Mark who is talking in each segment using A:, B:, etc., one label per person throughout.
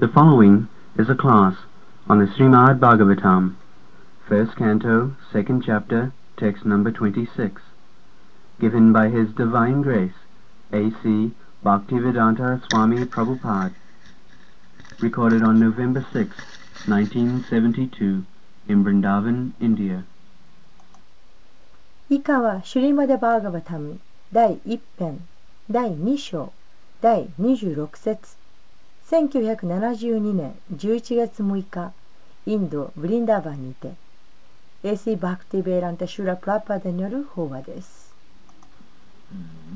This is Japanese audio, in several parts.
A: The following is a class on the Srimad Bhagavatam, first canto, second chapter, text number 26, given by His Divine Grace, A.C. Bhaktivedanta Swami Prabhupada, recorded on November 6, 1972, in Vrindavan, India.
B: 以下はシュリマデバーガバタム第1編第2章第26節 1972年11月6日インド・ブリンダーバンにて AC バクティベーランタ・シュラ・プラパでによる法話です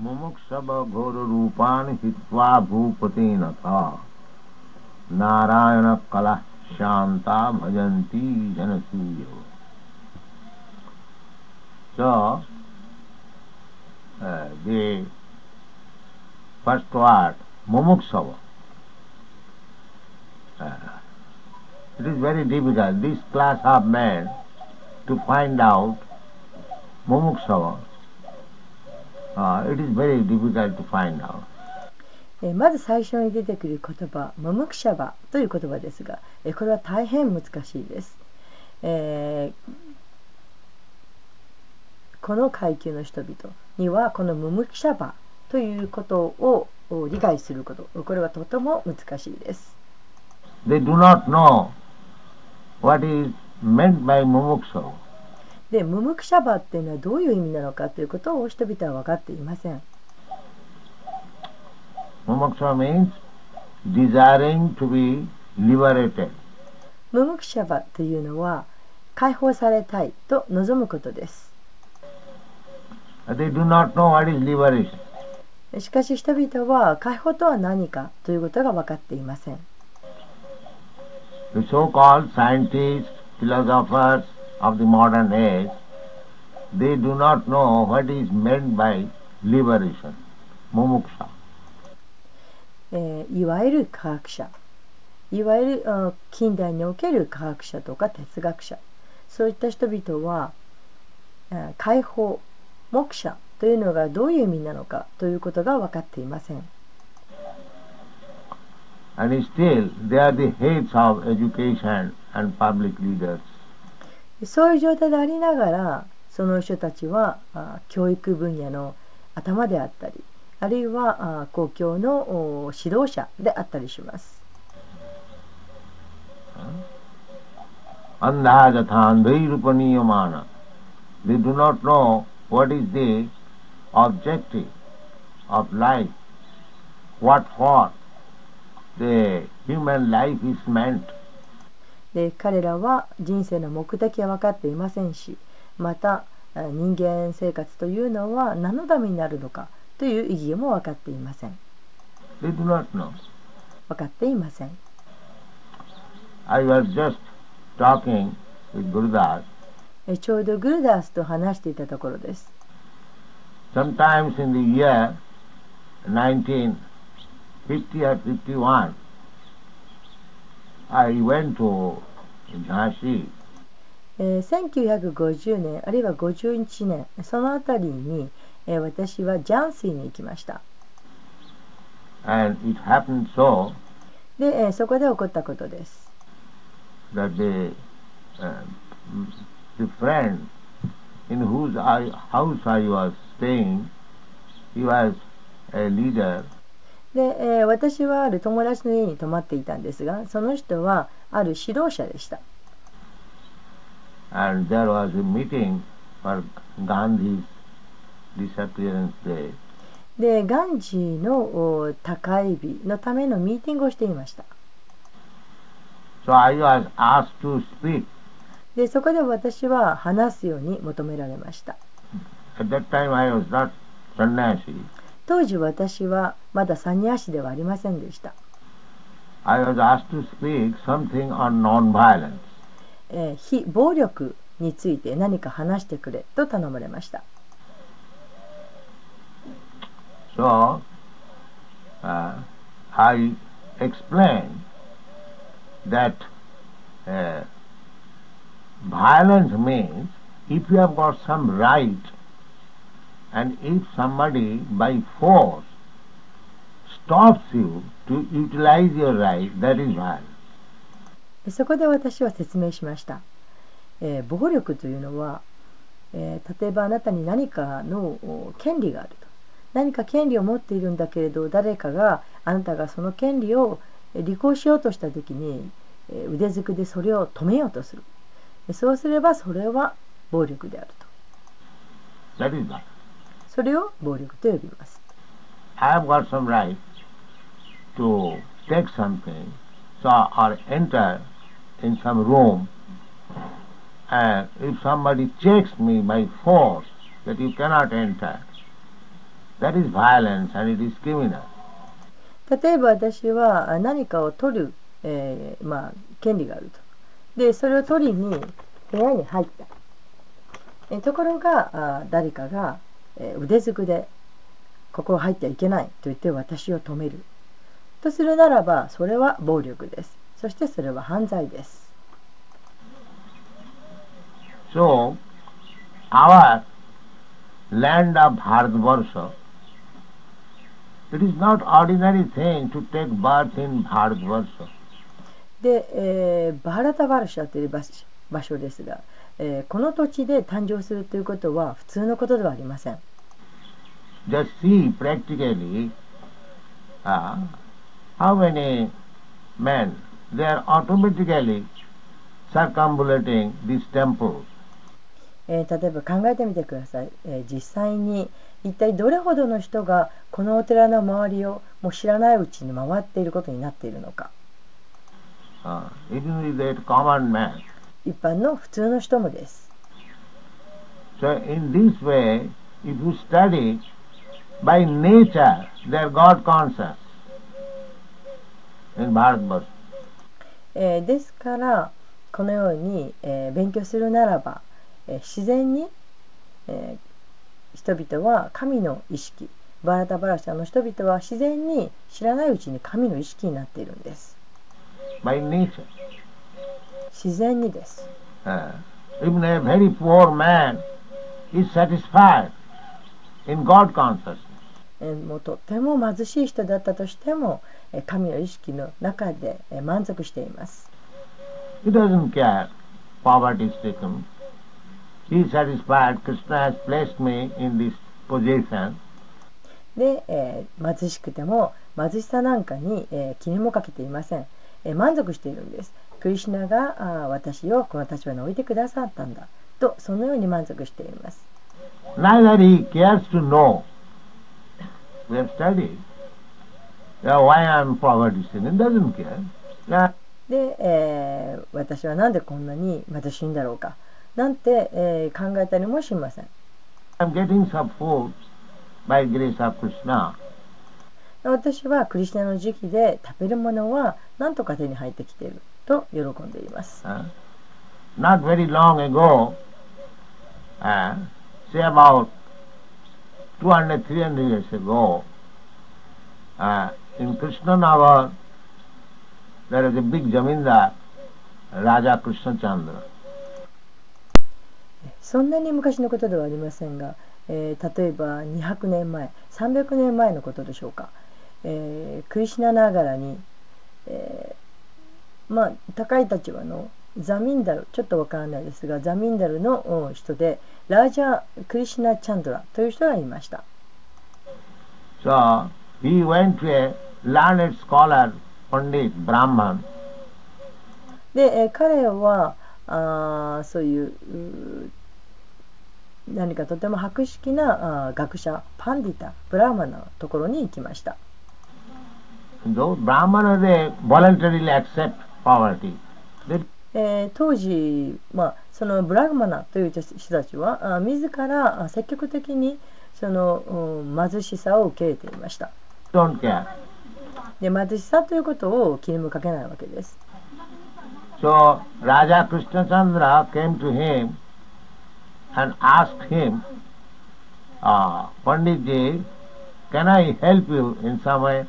C: モモクシャバゴルルーパンヒトワープティナタナラヤナカラシャンタバジャンティジャナスーヨじゃあ Uh, the first word, Mumuksava. Uh, it is very difficult, this class of men, to find out mumuksava. Uh, it is very difficult to find out.
B: えまず最初に出てくる言葉「ムムクシャバ」という言葉ですが、えこれは大変難しいです、えーこの階級の人々にはこのムムクシャバということを理解することこれはとても難しいです
C: They do not know what is meant by mumuksha.
B: で、ムムクシャバっていうのはどういう意味なのかということを人々は分かっていません。
C: ムムクシャバ means desiring to be liberated.
B: ムムクシャバというのは解放されたいと望むことです。
C: They do not know what is liberation.
B: しかし人々は解放とは何かということが分かっていません。
C: The so-called scientists, philosophers of the modern age, they do not know what is meant by liberation, mumuksha.
B: えーいわゆる科学者いわゆるあ近代における科学者とか哲学者そういった人々はあ解放目者というのがどういう意味なのかということが分かっていません
C: And still, they are the heads of education and public leaders.
B: そういう状態でありながらその人たちはあ教育分野の頭であったりあるいはあ公共のお指導者であったりします
C: Andha jathandhairupaniямana. They do not know what is the objective of life, what for the human life is meant.
B: で彼らは人生の目的は分かっていませんしまたあ人間生活というのは何のためになるのかという意義も分かっていません
C: They do not know.
B: 分かっていません
C: I was just talking with Gurudas.
B: えちょうどグルダースと話していたところです
C: Sometimes in the year 1950 or 51, I went to Jhansi
B: えー1950年あるいは51年そのあたりに、えー私はジャンシーに行きました
C: and it happened so
B: で、えーそこで起こったことです
C: that the, uh, the friend in whose I, house I was staying, he was a leader
B: で、えー私はある友達の家に泊まっていたんですがその人はある指導者でした
C: and there was a meeting for Gandhi's disappearance day.
B: でガンジーのお高い日のためのミーティングをしていました
C: So I was asked to speak.
B: でそこで私は話すように求められました
C: At that time I was not sannyasi.
B: 当時私はまだサニアシではありませんでした、
C: I was asked to speak something on non-violence.
B: えー非暴力について何か話してくれと頼まれました
C: So uh, I explained that uh, violence means if you have got some right and if somebody by force stops you to utilize your right, that is violence.
B: そこで私は説明しました、えー暴力というのは、えー例えばあなたに何かのお権利があると何か権利を持っているんだけれど誰かがあなたがその権利をえー履行しようとした時に、えー腕ずくでそれを止めようとするでそうすればそれは暴力であると
C: That is.
B: それを暴力と呼びます
C: I have got some right to take something, so or enter in some room, and if somebody checks me by force that you cannot enter, that is violence and it is criminal.
B: 例えば私はあ何かを取る、えーまあ、権利があるとでそれを取りに部屋に入ったえところがあ誰かが、えー腕ずくでここ入ってはいけないと言って私を止めるとするならばそれは暴力ですそしてそれは犯罪です
C: So, our land of Bharatvarsha, it is not ordinary thing to take birth in Bharatvarsha.
B: で、えーバハラタバルシャという場所ですが、えーこの土地で誕生するということは普通のことではありません
C: Just see practically uh, how many men, they are automatically circumambulating this temple.
B: えー例えば考えてみてください、えー実際に一体どれほどの人がこのお寺の周りをもう知らないうちに回っていることになっているのか
C: Uh, even with that common man.
B: 一般の普通の人もです
C: So in this way, if you study, by nature they are God conscious in Bharatvarsha.
B: えーですからこのように、えー勉強するならば、えー自然に、えー人々は神の意識バラタバラシャの人々は自然に知らないうちに神の意識になっているんです
C: By nature.
B: 自然にです。とても貧しい人だったとしても神の意識の中で満足しています。で、貧しくても貧しさなんかに、えー、気にもかけていません、えー、満足しているんですクリシナが私をこの立場に置いてくださったんだとそのように満足しています。で、えー、私はなんでこんなに貧だろうかなんて、えー、考えたりもしません。私はクリスナの時期で食べるものは何とか手に入ってきている。と喜んでいます
C: Uh, not very long ago, uh, say about 200, 300 years ago, uh, in Krishnanagar, there is a big zamindar, Raja Krishna Chandra.
B: そんなに昔のことではありませんが、えー例えば200年前300年前のことでしょうか、えークリシュナながらに、えーまあ高い立場のザミンダルちょっとわからないですがザミンダルのお人でラージャ・クリシュナ・チャンドラという人がいました。
C: So he went to a learned scholar, Pandit, Brahman,
B: で、えー彼はあーそういう何かとても博識なあー学者パンディタブラーマのところに行きました。
C: Though Brahmanas they voluntarily accept poverty.
B: えー当時、まあ、そのブラグマナという人たちはあ自らあ積極的にその、うん貧しさを受け入れていました
C: don't care.
B: で貧しさということを気にもかけないわけです
C: So Raja Krishna Chandra came to him and asked him, uh, Panditji, can I help you in some way?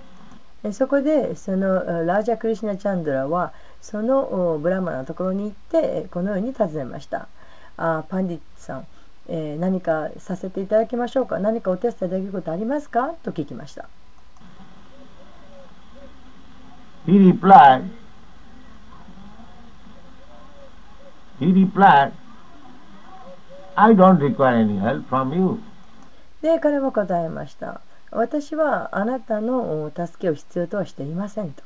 B: えそこでそのあラージャ・クリシュナ・チャンドラはそのおブラマナのところに行ってえこのように尋ねました。あパンディットさん、えー何かさせていただきましょうか？何かお手伝いできることありますか？と聞きました。
C: He replied, he replied, I don't require any help from you.
B: で彼は答えました私はあなたのお助けを必要とはしていませんと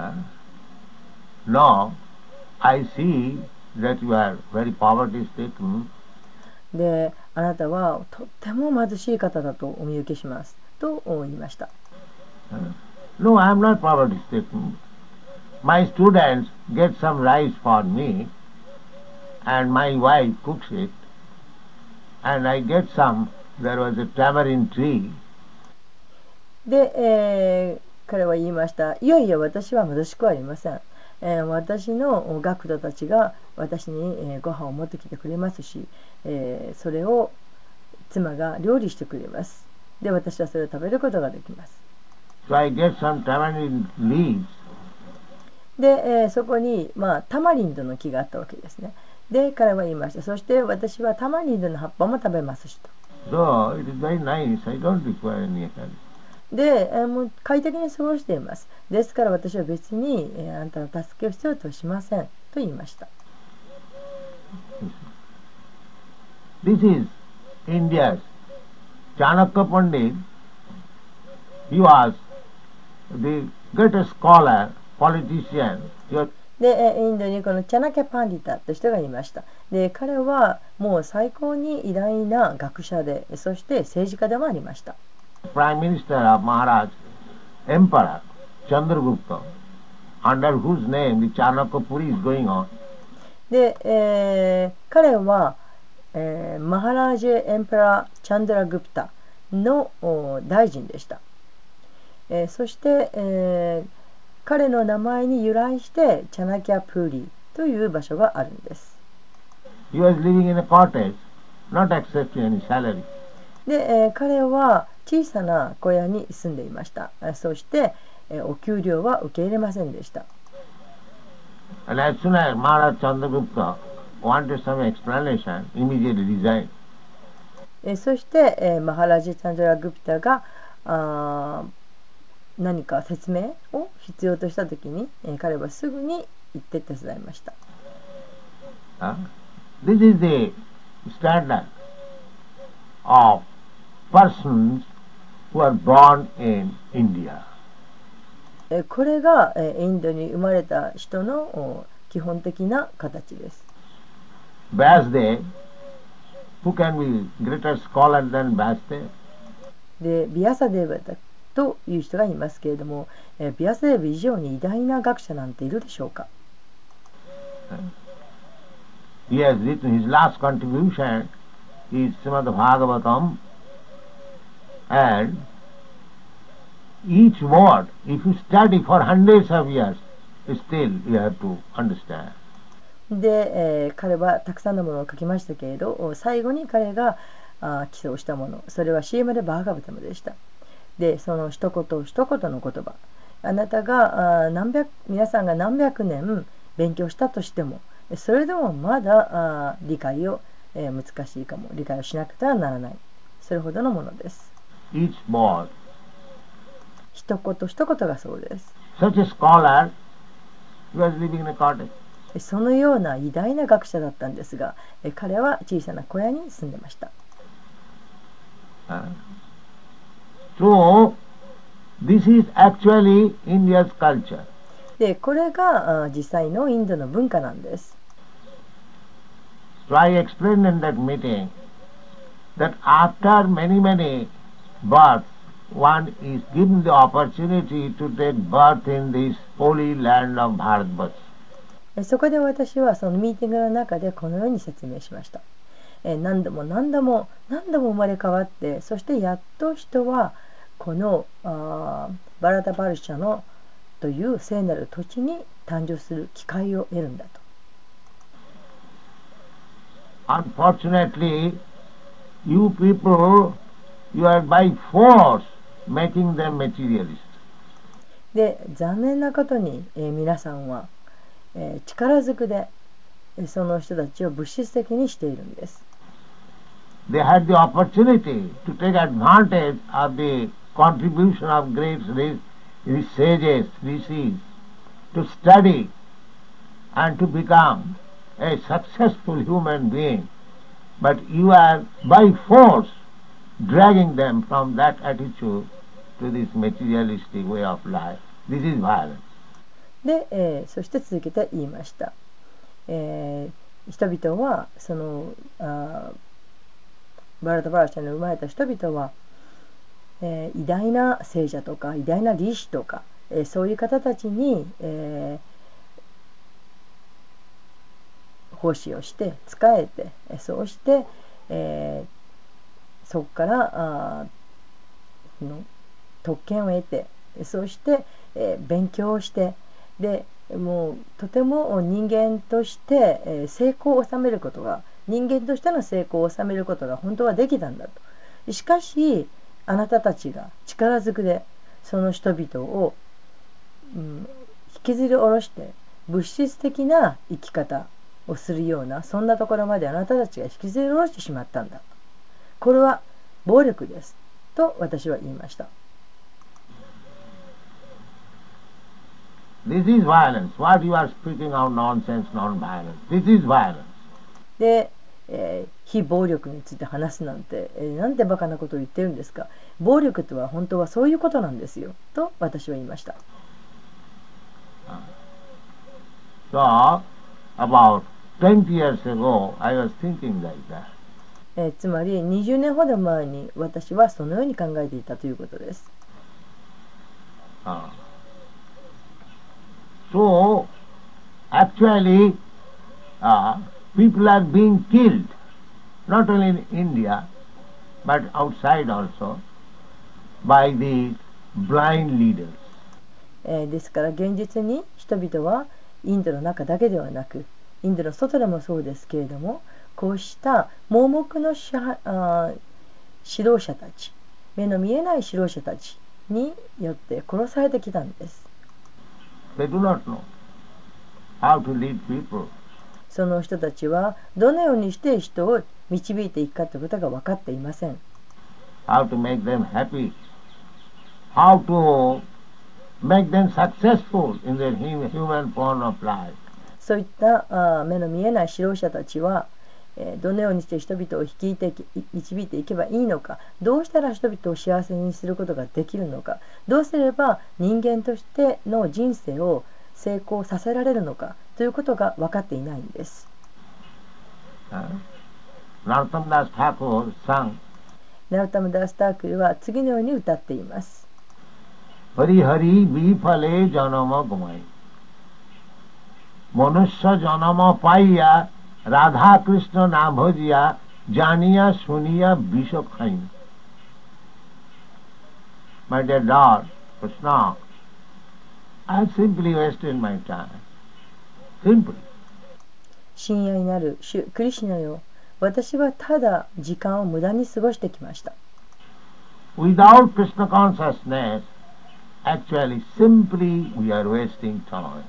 C: Huh? No, I see that you are very poverty stricken.
B: であなたはとっても貧しい方だとお見受けしますと言いました
C: No, I am not poverty stricken. My students get some rice for me, and my wife cooks it, and I get some. There was a tamarind tree,
B: で、えー 彼は言いました。いやいや私は貧しくはありません、えー私の学徒たちが私に、えーご飯を持ってきてくれますし、えーそれを妻が料理してくれます。で私はそれを食べることができます。
C: So I get some tamarind leaves,
B: で、えーそこに、まあ、タマリンドの木があったわけですね。で彼は言いました。そして私はタマリンドの葉っぱも食べますしと。
C: So
B: で、えーもう快適に過ごしています。ですから私は別に、えーあなたの助けを必要とはしません。と言いました。
C: This is India's Chanakya Pandit. He was the greatest scholar, politician.
B: で、えーインドにこのチャナキャ・パンディタという人がいました。で彼はもう最高に偉大な学者でそして政治家でもありました
C: Prime Minister of Maharaj, Emperor Chandragupta, under whose name the Chanakya Puri is going on.
B: で、えー彼は、えーマハラージェ・エンペラ・チャンドラ・グプタのお大臣でした、えーそして、えー彼の名前に由来してチャナキャ・プーリという場所があるんです
C: He was living in a cottage, not accepting any salary.
B: で、えー彼は小さな小屋に住んでいました。そしてお給料は受け入れませんでした。そしてマハラジ・チャンジャラ・グピタがあ何か説明を必要としたときに彼はすぐに行って手伝いました。
C: This is a standard of persons who are born in India.
B: えーこれが、えーインドに生まれた人のお基本的な形です
C: Vyasdev, who can be greater scholar than Vyasdev?
B: でビアサデーバだという人がいますけれども、えービアサデーバ以上に偉大な学者なんているでしょうか
C: He has written his last contribution is Srimad Bhagavatam and each word, if you study for hundreds of years, still you have to understand.
B: で、えー彼はたくさんのものを書きましたけれど最後に彼があー起草したもの。それは CM でバーガブタムでした。でその一言一言の言葉。あなたがあ何百皆さんが何百年勉強したとしてもそれでもまだあ理解を、えー難しいかも。理解をしなくてはならない。それほどのものです。
C: Each word.
B: 一言一言がそうです
C: Such a scholar, was living in a cottage.
B: そのような偉大な学者だったんですがえ彼は小さな小屋に住んでました?
C: So, this is actually India's culture.
B: でこれがあ実際のインドの文化なんです
C: So I explained in that meeting that after many, many births, one is given the opportunity to take birth in this holy land of Bharatvarsha.
B: えそこで私はそのミーティングの中でこのように説明しましたえ何度も何度も何度も生まれ変わってそしてやっと人はこのあーバラタバルシャのという聖なる土地に誕生する機会を得るんだと
C: Unfortunately, you people, you are by force making them materialist.
B: で残念なことに、えー皆さんは、えー力ずくでえーその人たちを物質的にしているんです
C: They had the opportunity to take advantage of the contribution of great re- these sages, rishis, to study and to become a successful human being. But you are by force dragging them from that attitude to this materialistic way of life. This is violence.
B: で、えーそして続けて言いました、えー人々はそのあーバラタバラシャに生まれた人々は、えー偉大な聖者とか偉大な理士とか、えーそういう方たちに、えー奉仕をして仕えてえーそうして、えーそこからあの特権を得てそして、えー勉強をしてでもうとても人間として、えー成功を収めることが人間としての成功を収めることが本当はできたんだと。しかしあなたたちが力ずくでその人々を、うん、引きずり下ろして物質的な生き方をするようなそんなところまであなたたちが引きずり下ろしてしまったんだ。これは暴力ですと私は言いました
C: This is violence. What you are speaking out nonsense, non-violence. This is violence.
B: で、えー非暴力について話すなんて、えーなんてバカなことを言ってるんですか暴力とは本当はそういうことなんですよと私は言いました
C: So, about 20 years ago, I was thinking like that.
B: えーつまり20年ほど前に私はそのように考えていたということです
C: Uh, so, actually, uh, people are being killed, not only in India, but outside also, by these blind leaders.
B: えーですから現実に人々はインドの中だけではなくインドの外でもそうですけれどもこうした盲目の指,指導者たち目の見えない指導者たちによって殺されてきたんです。その人たちはどのようにして人を導いていくかということが分かっていません。そういった目の見えない指導者たちはどのようにして人々を率いて導いていけばいいのかどうしたら人々を幸せにすることができるのかどうすれば人間としての人生を成功させられるのかということが分かっていないんです。
C: ナルタムダ
B: ス・タクタムダス・タクルは次のように歌っています。
C: ハリハリビファレジャナマゴマイ。モノシャジャナマァイヤー Radha Krishna না ভজিয়া জানিয়া শুনিয়া বিষ খাই My dear Lord, Krishna, I have simply wasted my time. Simply.
B: 親愛なる主クリシュナよ私はただ時間を無駄に過ごしてきました。
C: Without Krishna consciousness, actually simply we are wasting time.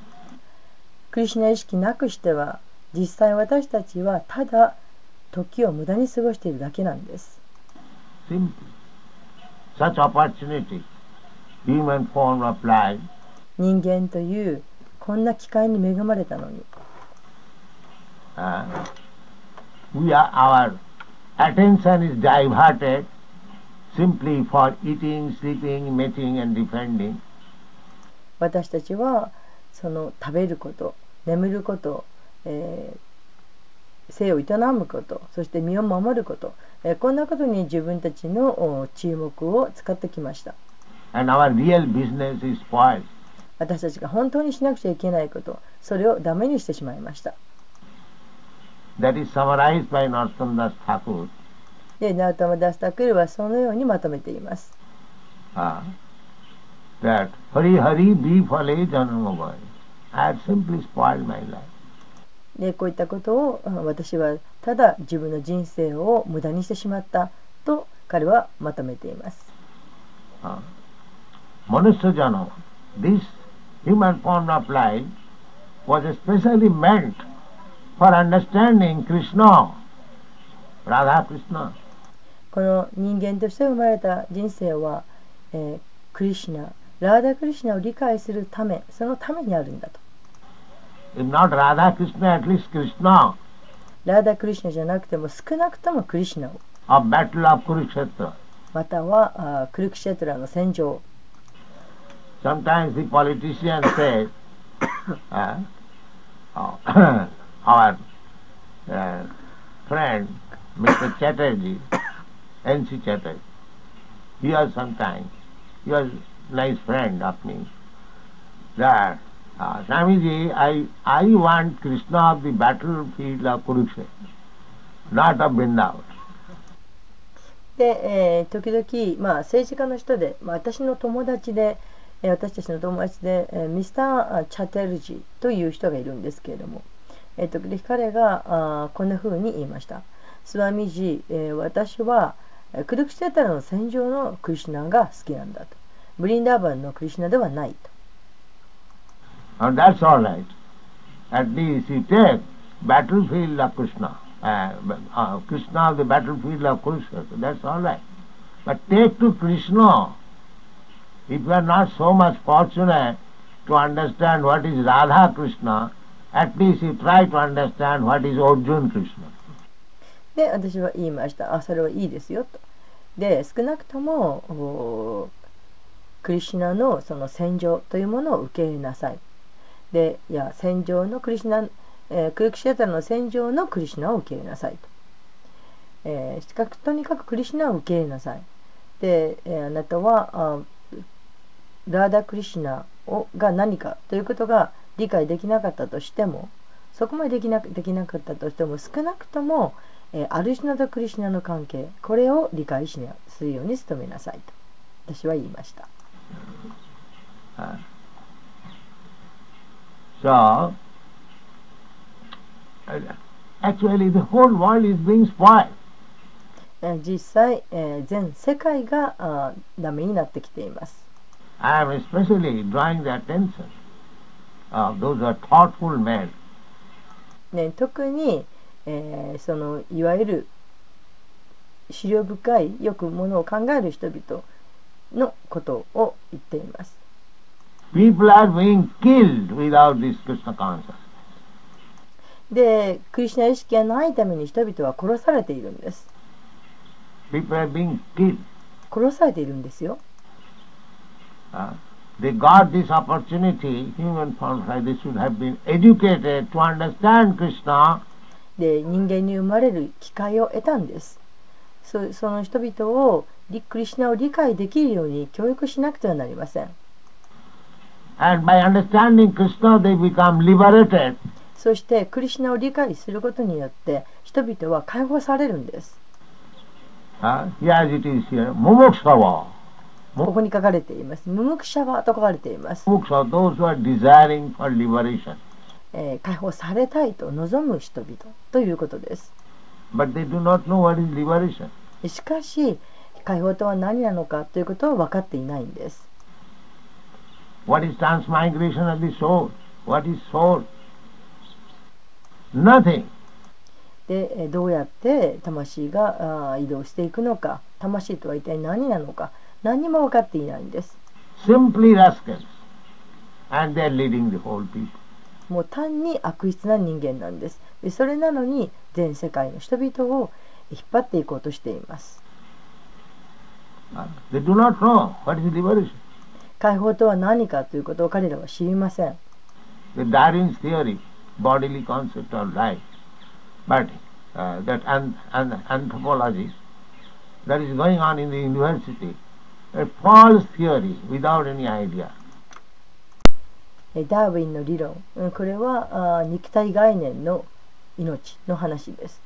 B: クリシュナ意識なくしては 実際私たちはただ時を無駄に過ごしているだけなんです。人間というこんな機会に恵まれたのに。私たちはその食べること、眠ること、えー、生を営むことそして身を守ること、えー、こんなことに自分たちの注目を使ってきました。私たちが本当にしなくちゃいけないことそれをダメにしてしまいました。でナウタマダスタクルはそのようにまとめています。
C: ハリハリビファレジャンモバイ I have simply spoiled my life.
B: でこういったことを私はただ自分の人生を無駄にしてしまったと彼はまとめています。この人間として生まれた人生は、えー、クリシナ、ラーダ・クリシナを理解するため、そのためにあるんだと。
C: If not Radha Krishna, at least Krishna
B: ラーダ・クリシナじゃなくても少なくともクリシナを
C: of Battle of Kurukshetra.
B: またはあクルクシェトラの戦場
C: Sometimes the politician says, uh, uh, our uh, friend Mr. Chatterjee, N.C. Chatterjee, he was sometimes, he was nice friend of me, that uh, Swamiji, I, I want Krishna of the battlefield of Kurukshetra, not of Vrindavan.
B: で、えー時々、まあ、政治家の人で、まあ、私の友達で、えー私たちの友達で、えーミスター・チャテルジという人がいるんですけれども、えー時々彼があこんな風に言いました。スワミジ、えー私はえークルクシェタラの戦場のクリシュナが好きなんだと。ブリンダーバンのクリシュナではないと。
C: And that's all right. At least you take battlefield of Krishna, uh, uh, Krishna the battlefield of Kurukshetra, that's all right. But take to Krishna, if you are not so much fortunate to understand what is Radha Krishna, at least you try to understand what is Arjun Krishna.
B: で私は言いましたあそれはいいですよとで少なくともクリシナのその戦場というものを受け入れなさいでいや戦場のクリシナ、えークリクシェタの戦場のクリシナを受け入れなさいと、えーしかとにかくクリシナを受け入れなさい。で、えーあなたはラーダ・クリシナをが何かということが理解できなかったとしてもそこまでできなできなかったとしても少なくともえーアルシナとクリシナの関係これを理解しなするように努めなさいと私は言いました。
C: Uh, so, uh, actually the whole world is being spoiled.
B: えー実際、えー全世界があーダメになってきています
C: I am especially drawing the attention of those who are thoughtful men.
B: ね、特に、えーそのいわゆる資料深いよくものを考える人々のことを言っています
C: People are being killed without this Krishna consciousness.
B: でクリシュナ意識がないために人々は殺されているんです
C: People are being killed.
B: 殺されているんですよ
C: Uh, they got this opportunity, human forms like this should have been educated to understand Krishna,
B: で人間に生まれる機会を得たんですそその人々をリクリシュナを理解できるように教育しなくてはなりませんそしてクリシナを理解することによって人々は解放されるんです。ここに書かれています。無目者はと書かれています。解放されたいと望む人々ということです。しかし、解放とは何なのかということは分かっていないんです。
C: What is transmigration of the soul? What is soul? Nothing.
B: でえーどうやって魂が移動していくのか魂とは一体何なのか何にも分かっていないんです
C: Simply rascals. And they are leading the whole people.
B: もう単に悪質な人間なんですでそれなのに全世界の人々を引っ張っていこうとしています
C: Uh, They do not know what is liberation.
B: 解放とは何かということを彼らは知りません。ダーウィンの理論、これは肉体概念の命の話です。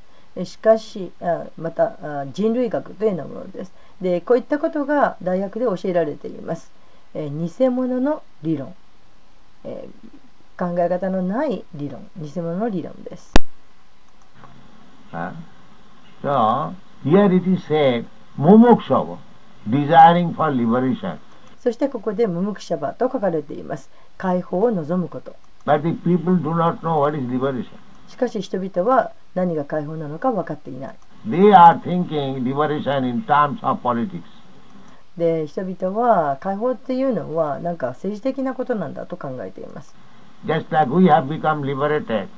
B: しかし、また人類学というものです。で、こういったことが大学で教えられています。え偽物の理論え考え方のない理論偽物の理論です
C: Uh, so, here it is said, mumukshava, desiring for liberation.
B: そしてここでムムクシャバと書かれています解放を望むこと
C: But the people do not know what is liberation.
B: しかし人々は何が解放なのか分かっていない
C: They are thinking liberation in terms of politics.
B: で人々は解放っていうのはなんか政治的なことなんだと考えています
C: Just like we have become liberated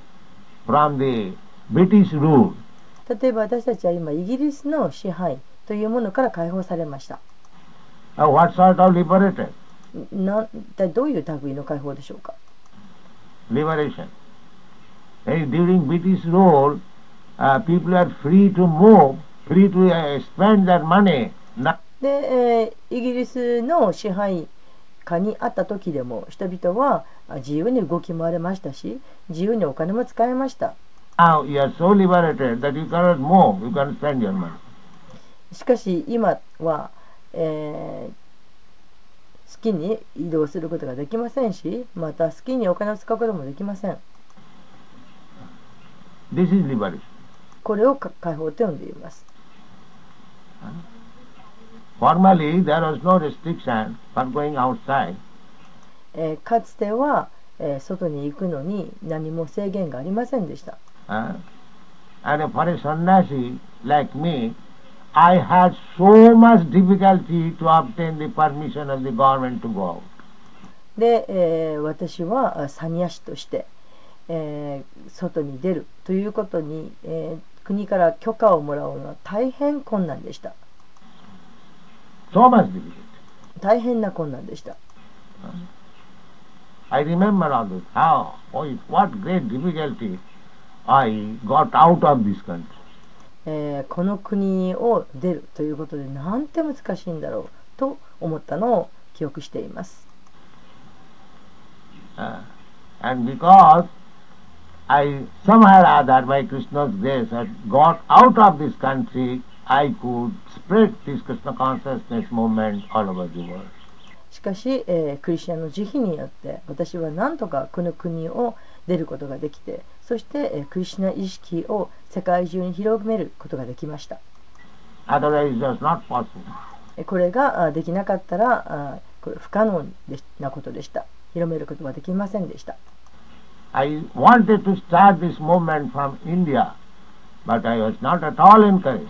C: from the British rule,
B: 例えば私たちは今イギリスの支配というものから解放されました
C: uh, what sort of liberated?
B: などういう類の解放でしょうか
C: Liberation. Eh, During British rule, uh, people are free to move, free to uh, spend their money. Now,
B: で、えーイギリスの支配下にあった時でも人々はあ自由に動き回れましたし自由にお金も使えました。
C: Now you are so liberated that you cannot move, you can spend your money.
B: しかし今は、えー好きに移動することができませんしまた好きにお金を使うこともできません。
C: This is liberation.
B: これをか解放と呼んでいます
C: Formally, there was no restriction for going outside.
B: かつては、外に行くのに何も制限がありませんでした。で、私はサニアシとして、外に出るということに、国から許可をもらうのは大変困難でした。
C: So much difficulty.
B: 大変な困難でした
C: I remember all this. How, with what great difficulty I got out of this country.
B: えーこの国を出るということでなんて難しいんだろうと思ったのを記憶しています
C: Uh, and because I somehow or other by Krishna's grace had got out of this country, I could spread this Krishna consciousness movement all over the world.
B: しかし、えークリスチャンの慈悲によって私は何とかこの国を出ることができてそして、えークリスナ意識を世界中に広めることができました
C: Otherwise, it was not possible.
B: えーこれがあできなかったらあこれ不可能でなことでした広めることはできませんでした
C: I wanted to start this movement from India, but I was not at all encouraged.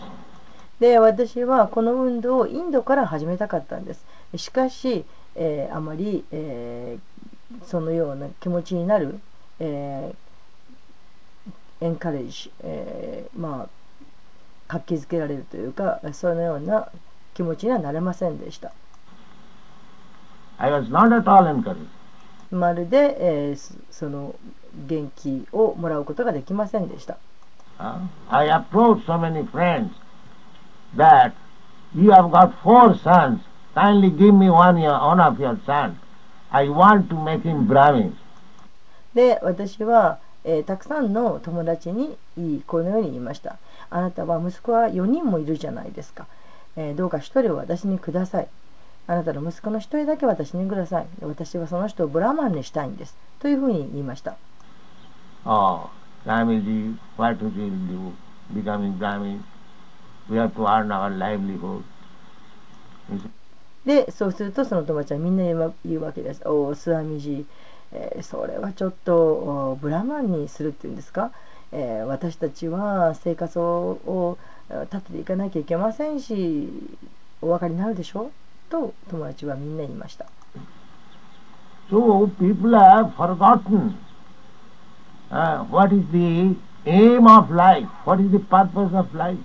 B: で私はこの運動をインドから始めたかったんです。しかし、えーあまり、えーそのような気持ちになる、えーエンカレージ、えーまあ活気づけられるというかそのような気持ちにはなれませんでした。
C: I was not at all encouraged.
B: まるで、えーそその元気をもらうことができませんでした。
C: Uh, I approached so many friends that you have got four sons. Kindly give me one, your, one of your sons. I want to make him Brahmin.
B: で私は、えーたくさんの友達にこのように言いましたあなたは息子は4人もいるじゃないですか、えーどうか1人を私にくださいあなたの息子の1人だけ私にください私はその人をブラマンにしたいんですというふうに言いました
C: Oh, Brahmiji, what will you do? Becoming Brahmin.
B: でそうするとその友達はみんな言うわけです。おおスワミジ、えーそれはちょっとおブラマンにするっていうんですか、えー私たちは生活を立てていかなきゃいけませんしお分かりになるでしょ？と友達はみんな言いました。
C: So people have forgotten uh, what is the aim of life, what is the purpose of life?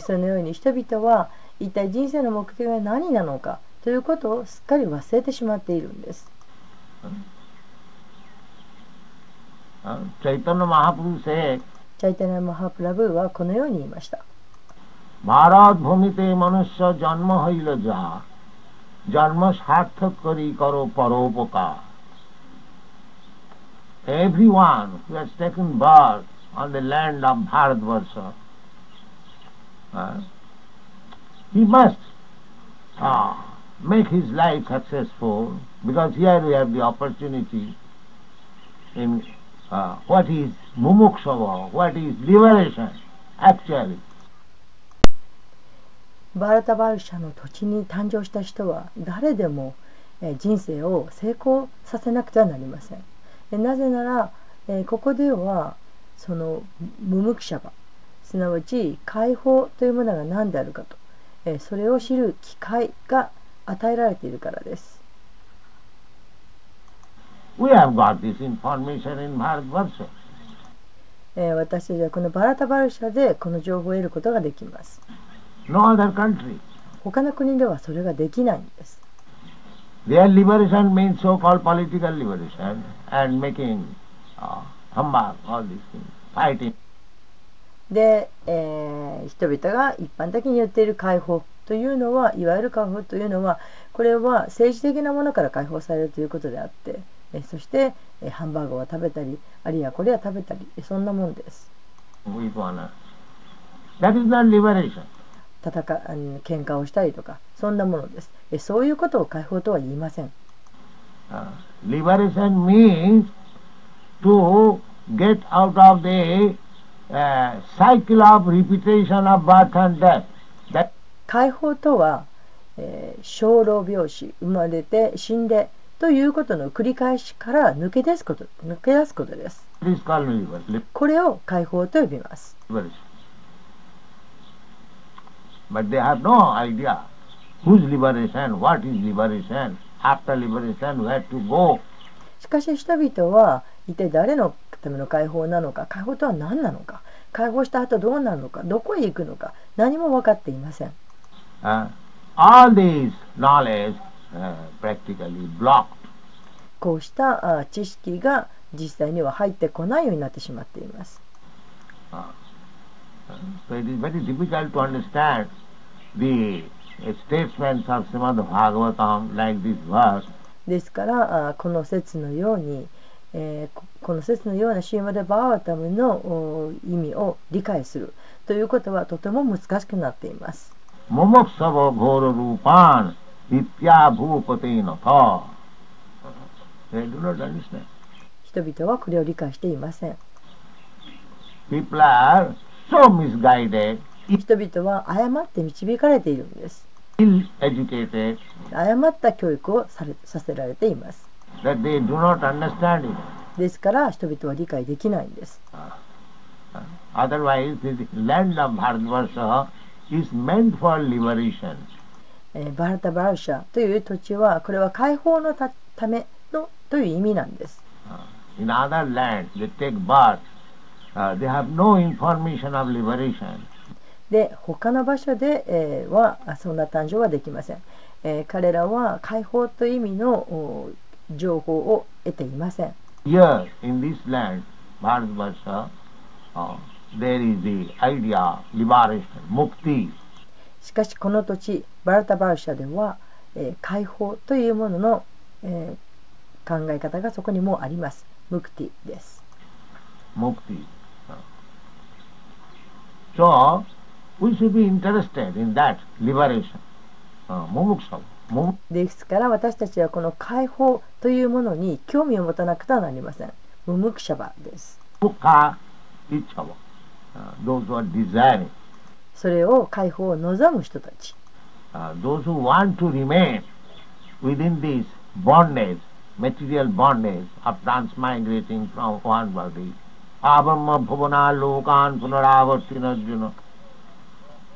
B: そのように人々は一体人生の目的は何なのかということをすっかり忘れてしまっているんです。チャイタナ・マハプ・ラブはこのように言いました。
C: マラーボミテ・マヌシャ・ジャンマ・ハイラジャー、ジャンマ・シャッタ・カリカロ・パロポカ。Everyone who has taken birth on the land of Bharatvarsha uh, he must uh, make his life successful because here we have the opportunity in uh, what is mumukshava, what is liberation actually.
B: バーラタバルシャの土地に誕生した人は誰でも人生を成功させなくてはなりません。なぜなら、ここではその無無者場すなわち解放というものが何であるかと、えーそれを知る機会が与えられているからです。
C: We have got this information in Bharatvarsha.
B: えー私たちはこのバラタバルシャでこの情報を得ることができます。
C: No other country.
B: 他の国ではそれができないんです。
C: Their liberation means so-called political liberation and making uh, humbug, all these things, fighting.
B: で、えー人々が一般的に言っている解放というのはいわゆる解放というのはこれは政治的なものから解放されるということであってえそしてえハンバーガーを食べたりあるいはこれは食べたりそんなもんです。戦喧嘩をしたりとかそんなものです。えそういうことを解放とは言いません。
C: Uh, liberation means to get out of the uh, cycle of repetition of birth and death. That
B: 解放とは、えー生老病死生まれて死んでということの繰り返しから抜け出すこと抜け出すことです。これを解放と呼びます。
C: But they have no idea whose liberation, what is liberation. After liberation, where to go.
B: しかし人々は一体誰のための解放なのか解放とは何なのか解放した後どうなるのかどこへ行くのか何も分かっていません
C: Uh, all these knowledge uh, practically blocked.
B: こうしたあ知識が実際には入ってこないようになってしまっています
C: So it is very difficult to understand the uh, statements of Srimad Bhagavatam like this verse.
B: ですからあこの説のように、えーここの説のようなシーマデ・バーワタムのお意味を理解するということはとても難しくなっています。
C: Mumuksava ghora rupan itya bhupate natha. They do not understand.
B: 人々はこれを理解していません。
C: People are so misguided,
B: 人々は誤って導かれているんです。誤った教育をされさせられていますですから人々は理解できないんです。バルタバルシャという土地はこ解放のたいんです。で、他の場所ではそんな誕生はできません。彼らは解放という意味の情報を得ていません。
C: Here, in this land, Bharatvarsha, uh, there is the idea, liberation, mukti.
B: しかしこの土地バラタバルシャでは、えー解放というものの、えー考え方がそこにもあります。ムクティです。
C: mukti. So, we should be interested in that liberation. Uh, mumuksa. Mum- も
B: ですから私たちはこの解放というものに興味を持たなくてはなりません。無無クシャバですそれを解放を望む人たち。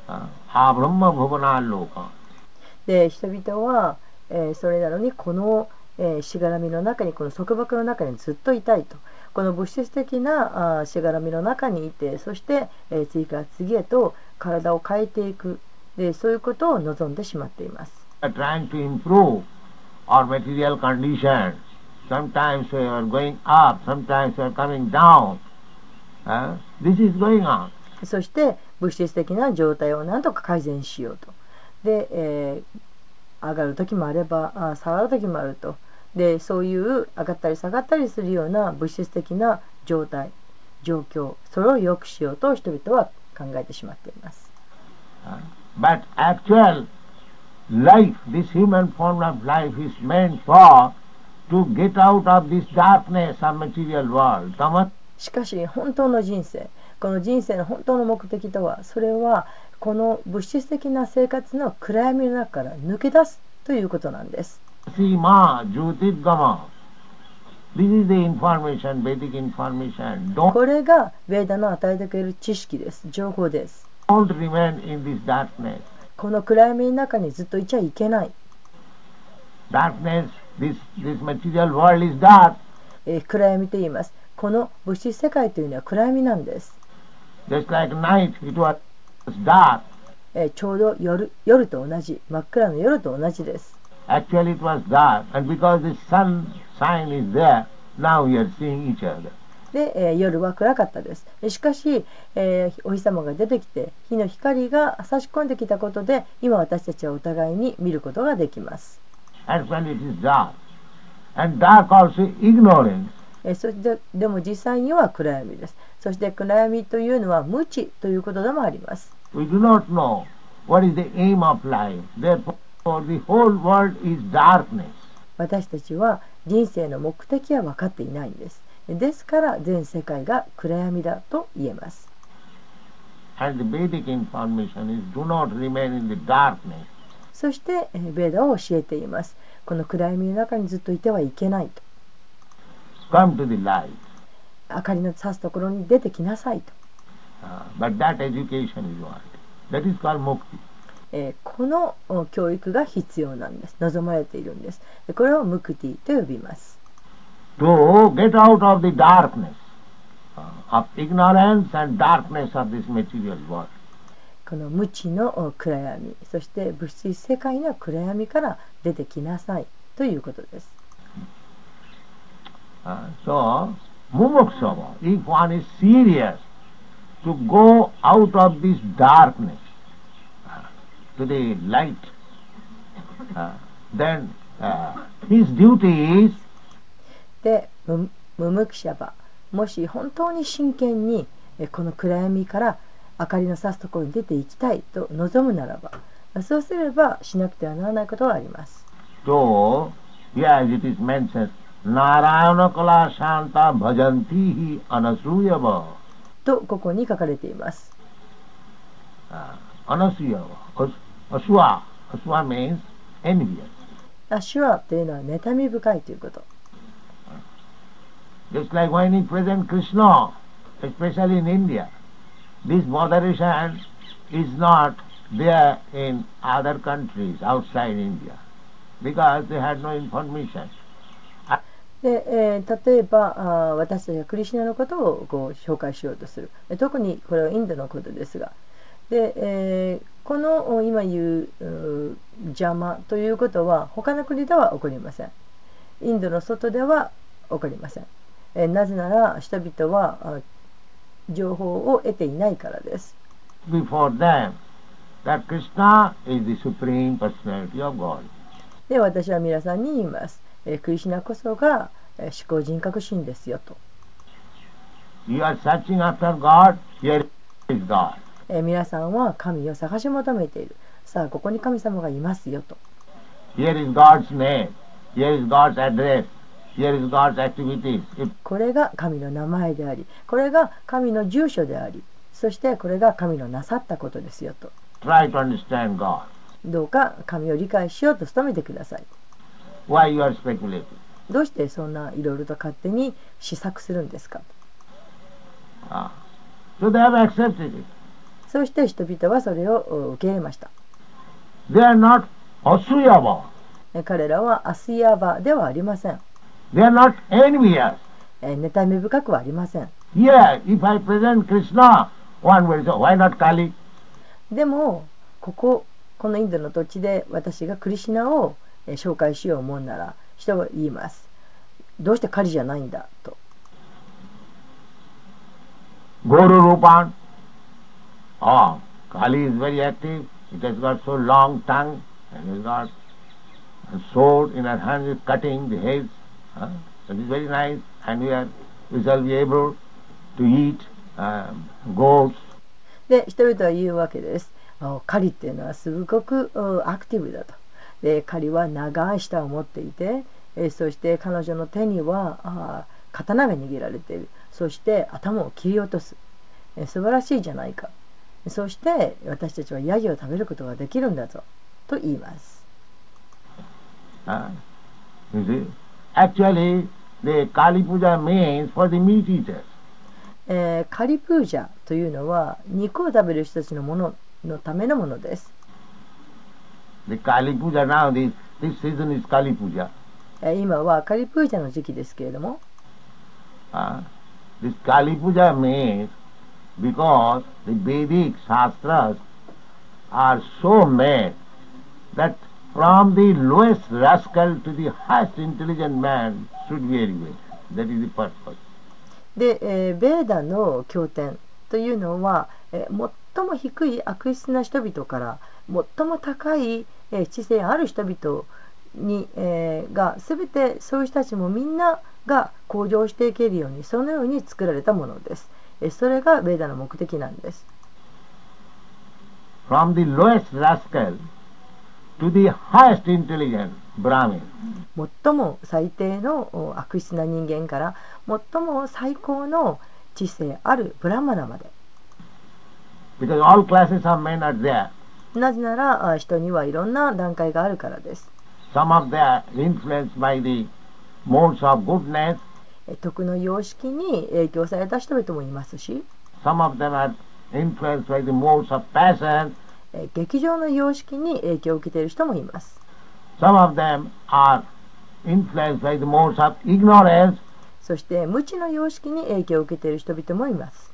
C: Uh, ha
B: で人々は、えーそれなのにこの、えーしがらみの中にこの束縛の中にずっといたいと。この物質的なあーしがらみの中にいてそして、えー次から次へと体を変えていくでそういうことを望んでしまっています。
C: are trying to improve our material condition. Sometimes we are going up, sometimes we are coming down. Uh, this is going on.
B: そして物質的な状態をなんとか改善しようと。で、えー上がる時もあればあ下がる時もあると。でそういう上がったり下がったりするような物質的な状態状況それを良くしようと人々は考えてしまっています。
C: Uh, but actual life, this human form of life is meant for to get out of this darkness of material world.
B: しかし本当の人生この人生の本当の目的とはそれはこの物質的な生活の暗闇の中から抜け出すということなんです。これがベーダの与えてくれる知識です、情報です。この暗闇の中にずっといちゃいけない。暗闇と言います。この物質世界というのは暗闇なんです。えーちょうど夜夜と同じ真っ暗な夜と同じです。
C: Actually, it was dark. And because the sun sign is there, now we are seeing each other.
B: で、えー夜は暗かったです。えしかし、えーお日様が出てきて日の光が差し込んできたことで今私たちはお互いに見ることができます。
C: And when it is dark, and dark also ignorance,
B: えーそしてでも実際には暗闇です。そして暗闇というのは無知ということでもあります
C: We do not know what is the aim of life. The whole world is darkness.
B: 私たちは人生の目的は分かっていないんです。ですから全世界が暗闇だと言えます。そして、ベーダを教えています。この暗闇の中にずっといてはいけないと。明かりのさすところに出てきなさいと。
C: but that education is wanted. That is called mukti.
B: えー、この教育が必要なんです。望まれているんです。これをムクティと呼びます。この無知の暗闇、そして物質世界の暗闇から出てきなさいということです。
C: Uh, so, to go out of this darkness uh, to the light, uh, then uh, his duty is
B: でムムムクシャバもし本当に真剣にえこの暗闇から明かりの差すところに出ていきたいと望むならばそうすればしなくてはならないことがあります
C: to, yeah, as it is mentioned, Narayana Kala Shanta Bhajanti Anasuyava.
B: とここに書かれています
C: Uh, Anasuyava. As- Aswa. Aswa means envious.
B: アシュアというのは妬み深いということ
C: Just like when he present Krishna, especially in India, this moderation is not there in other countries outside India because they had no information.
B: で、えー例えばあー私たちがクリシュナのことをこう紹介しようとする。え特にこれはインドのことですが。で、えーこのお今言う邪魔ということは他の国では起こりません。インドの外では起こりません、えーなぜなら人々はあ情報を得ていないからです。
C: Before them, that Krishna is the supreme personality of God.
B: で私は皆さんに言います、えークリシュナこそが、えー思考人格心ですよと。
C: You are searching after God, here is God.
B: えー皆さんは神を探し求めている。さあここに神様がいますよと。
C: Here is God's name, here is God's address, here is God's activities. If
B: これが神の名前でありこれが神の住所でありそしてこれが神のなさったことですよと。
C: Try to understand God,
B: どうか神を理解しようと努めてくださいどうしてそんないろいろと勝手に試作するんですか、
C: ah.
B: そして人々はそれを受け入れました。彼らはアスヤバではありません。
C: They are not envious.
B: 妬み深くはありません。でも、ここ、このインドの土地で私がクリシナをえ紹介しよう思うなら人は言いますどうして狩りじゃないんだと
C: Guru Rupan. Oh, Kali is very active. It has got so long tongue and has got a sword in her hand is cutting the heads. Huh? That is very nice. And we are we shall be able to eat um, goats.
B: で人々は言うわけですあ狩りっていうのはすごくうんアクティブだとで狩りは長い舌を持っていてえそして彼女の手にはあ刀が握られているそして頭を切り落とすえ素晴らしいじゃないかそして私たちはヤギを食べることができるんだぞと言います
C: Huh? You see? Actually, the Kali Puja means for the meat eaters.
B: えーカリプージャというのは肉を食べる人たちのもののためのものです
C: The Kali Puja now, the, this season is Kali Puja.
B: えー今はカリプージャの時期ですけれども
C: Uh, this Kali Puja means because the Vedic Shastras are so made that from the lowest rascal to the highest intelligent man should be elevated. That is the purpose.
B: で、えーベーダの経典というのは、えー最も低い悪質な人々から最も高い、えー知性ある人々に、えーが全てそういう人たちもみんなが向上していけるようにそのように作られたものです。えーそれがベーダの目的なんです。
C: From the lowest rascal to the highest intelligent Brahmin.
B: 最も最低のお悪質な人間から最も最高の知性あるブラマナまで
C: Because all classes of men are there.
B: なぜならあ人にはいろんな段階があるからです
C: Some of them are influenced by the modes of goodness.
B: え徳の様式に影響された人々もいますし
C: Some of them are influenced by the modes of passion.
B: え劇場の様式に影響を受けている人もいます
C: Some of them are influenced by the modes of ignorance.
B: そして無知の様式に影響を受けている人々もいます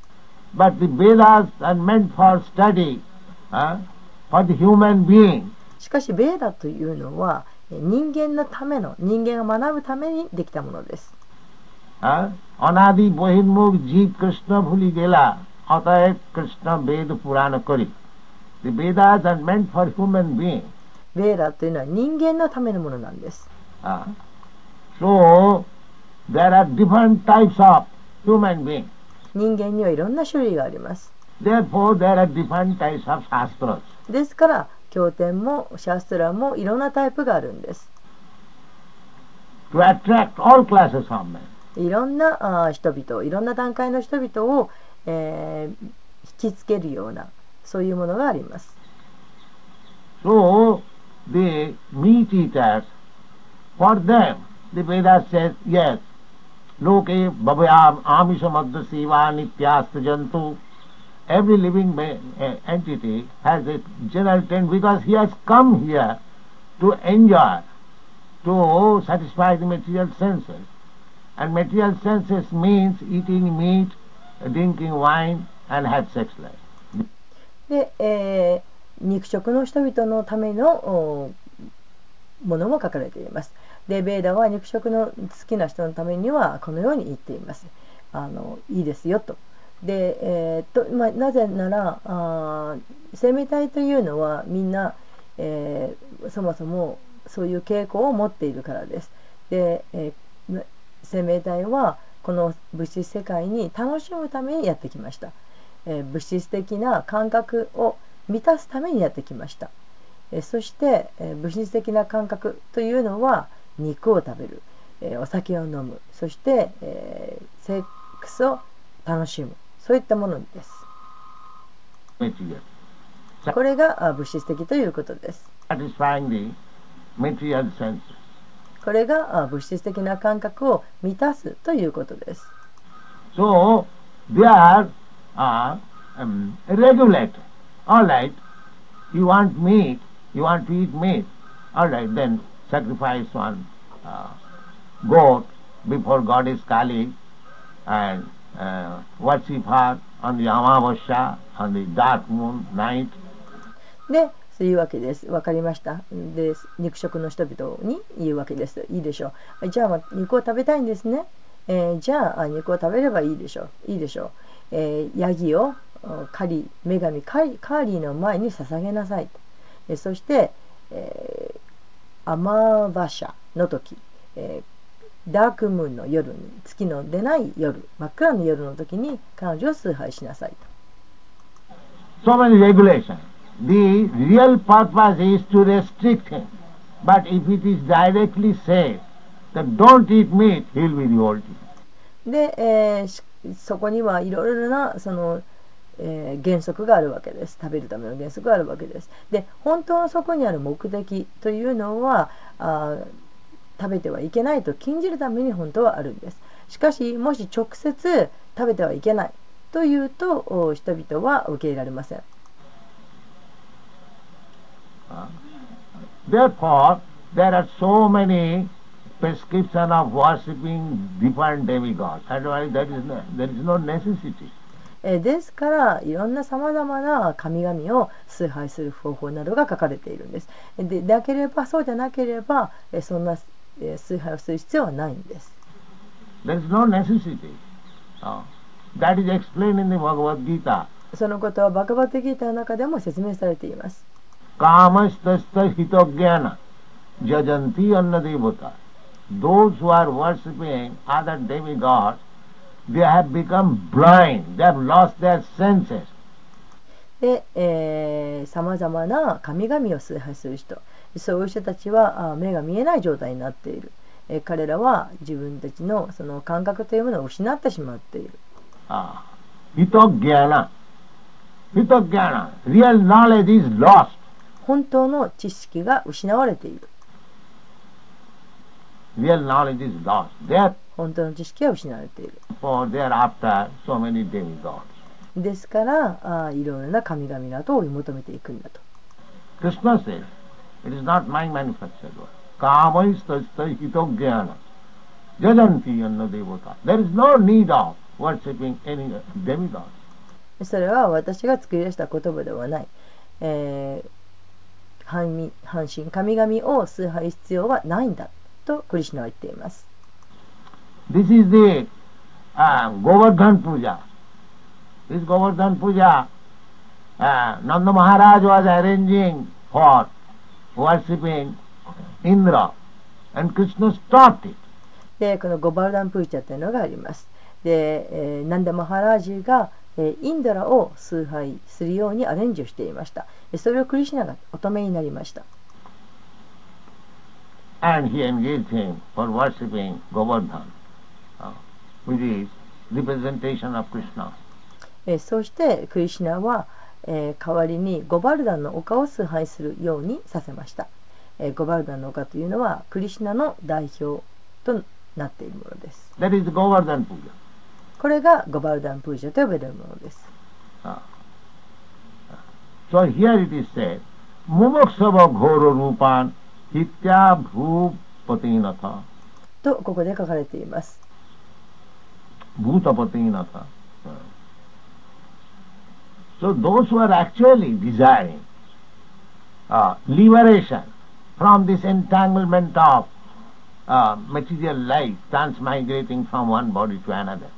C: But the Vedas are meant for study, huh? for the human being.
B: しかしベーダというのはえ人間のための人間が学ぶためにできたものです
C: huh? অনাদি বহির্মুখ জীব কৃষ্ণ ভুলি গেলা অতএব কৃষ্ণ বেদ পুরাণ করি The Vedas are meant for human being.
B: ベーダというのは人間のためのものなんです
C: Uh, so there are different types of human beings.
B: 人間にはいろんな種類があります
C: Therefore, there are different types of shastras.
B: ですから経典もシャストラもいろんなタイプがあるんです.いろんな人々いろんな段階の人々を、えー引きつけるようなそういうものがあります
C: So, the meat eaters, for them, the Vedas says, yes, loke bhavayam amishamadda siva nityasta jantu. Every living ma- uh, entity has a general tendency because he has come here to enjoy, to satisfy the material senses. And material senses means eating meat, drinking wine, and have sex life.
B: で、えー肉食の人々のためのおものも書かれていますでベーダは肉食の好きな人のためにはこのように言っていますあのいいですよとで、えーとまあ、なぜならあ生命体というのはみんな、えーそもそもそういう傾向を持っているからです。で、えー生命体はこの物質世界に楽しむためにやってきました。えー物質的な感覚を満たすためにやってきました、えーそして、えー物質的な感覚というのは肉を食べる、えーお酒を飲む。そして、えーセックスを楽しむ。そういったものです.これがあ物質的ということです
C: Satisfying the material senses.
B: これがあ物質的な感覚を満たすということです
C: So, they are uh, um, regulated. All right, you want meat, you want to eat meat. All right, then sacrifice one uh, goat before goddess Kali and uh, worship her on the Amavasya, on the dark moon night?
B: でそういうわけです。わかりました。で、肉食の人々に言うわけです。いいでしょう。じゃあ、肉を食べたいんですね。えーじゃあ、肉を食べればいいでしょう。いいでしょう。えーヤギをおカリ女神カリカーリーの前に捧げなさい。えそして、えーアマーバシャの時、えーダークムーンの夜に月の出ない夜真っ暗の夜の時に彼女を崇拝しなさいと。
C: So many regulations. The real purpose is to restrict him. But if it is directly said that don't eat meat, he will be revolted.
B: で、えーしそこにはいろいろなその、えー原則があるわけです食べるための原則があるわけですで本当のそこにある目的というのはあー食べてはいけないと禁じるために本当はあるんですしかしもし直接食べてはいけないというとお人々は受け入れられません
C: Therefore, there are so many prescription of worshipping different demigods. Otherwise, there is no, there is no necessity.
B: えーですからいろんなさまざまな神々を崇拝する方法などが書かれているんです。でなければそうじゃなければ、えーそんな、えー崇拝をする必要はないんです。
C: There is no necessity. Uh, that is explained in the Bhagavad Gita.
B: そのことはバカバテギータの中でも説明されています。
C: Kamastasya hitogyana jajanti anna devata. Those who are worshipping other demigods, they have become blind. They have lost their senses.
B: で、さまざまな神々を崇拝する人そういう人たちは目が見えない状態になっている。え彼らは自分たちの,その感覚というものを失ってしまっている。本当の知識が失われている。ですからあ、いろいろな神々など追い求めていくんだと。
C: It is not my manufactured word. Kamaistasya hitogyana. Jajanti anna devata. There is no need of worshipping any demigod.
B: それは私が作り出した言葉ではない、えー半身神々を崇拝必要はないんだとクリシュナは言っています
C: This is the uh, Govardhan Puja. This Govardhan Puja, uh, Nanda Maharaj was arranging for worshipping Indra and Krishna stopped it.
B: でこのゴバルダンプーチャというのがありますで、えーナンダ・マハラージーが、えーインドラを崇拝するようにアレンジをしていましたでそれをクリシュナがお止めになりました
C: And he engaged him for worshipping Govardhan, uh, which is representation of Krishna.
B: えーそしてクリシュナは、えー代わりにゴバルダンの丘を崇拝するようにさせました、えーゴバルダンの丘というのはクリシュナの代表となっているものです
C: That is the Govardhan Puja.
B: これがゴバルダンプージャと呼ばれるものです
C: Uh, so here it is said, Mumuksava Ghoro Rupan Hitya Bhupatinatha.
B: とここで書かれています
C: Bhutapatinatha. Uh, So those who are actually desiring uh, liberation from this entanglement of uh, material life transmigrating from one body to another.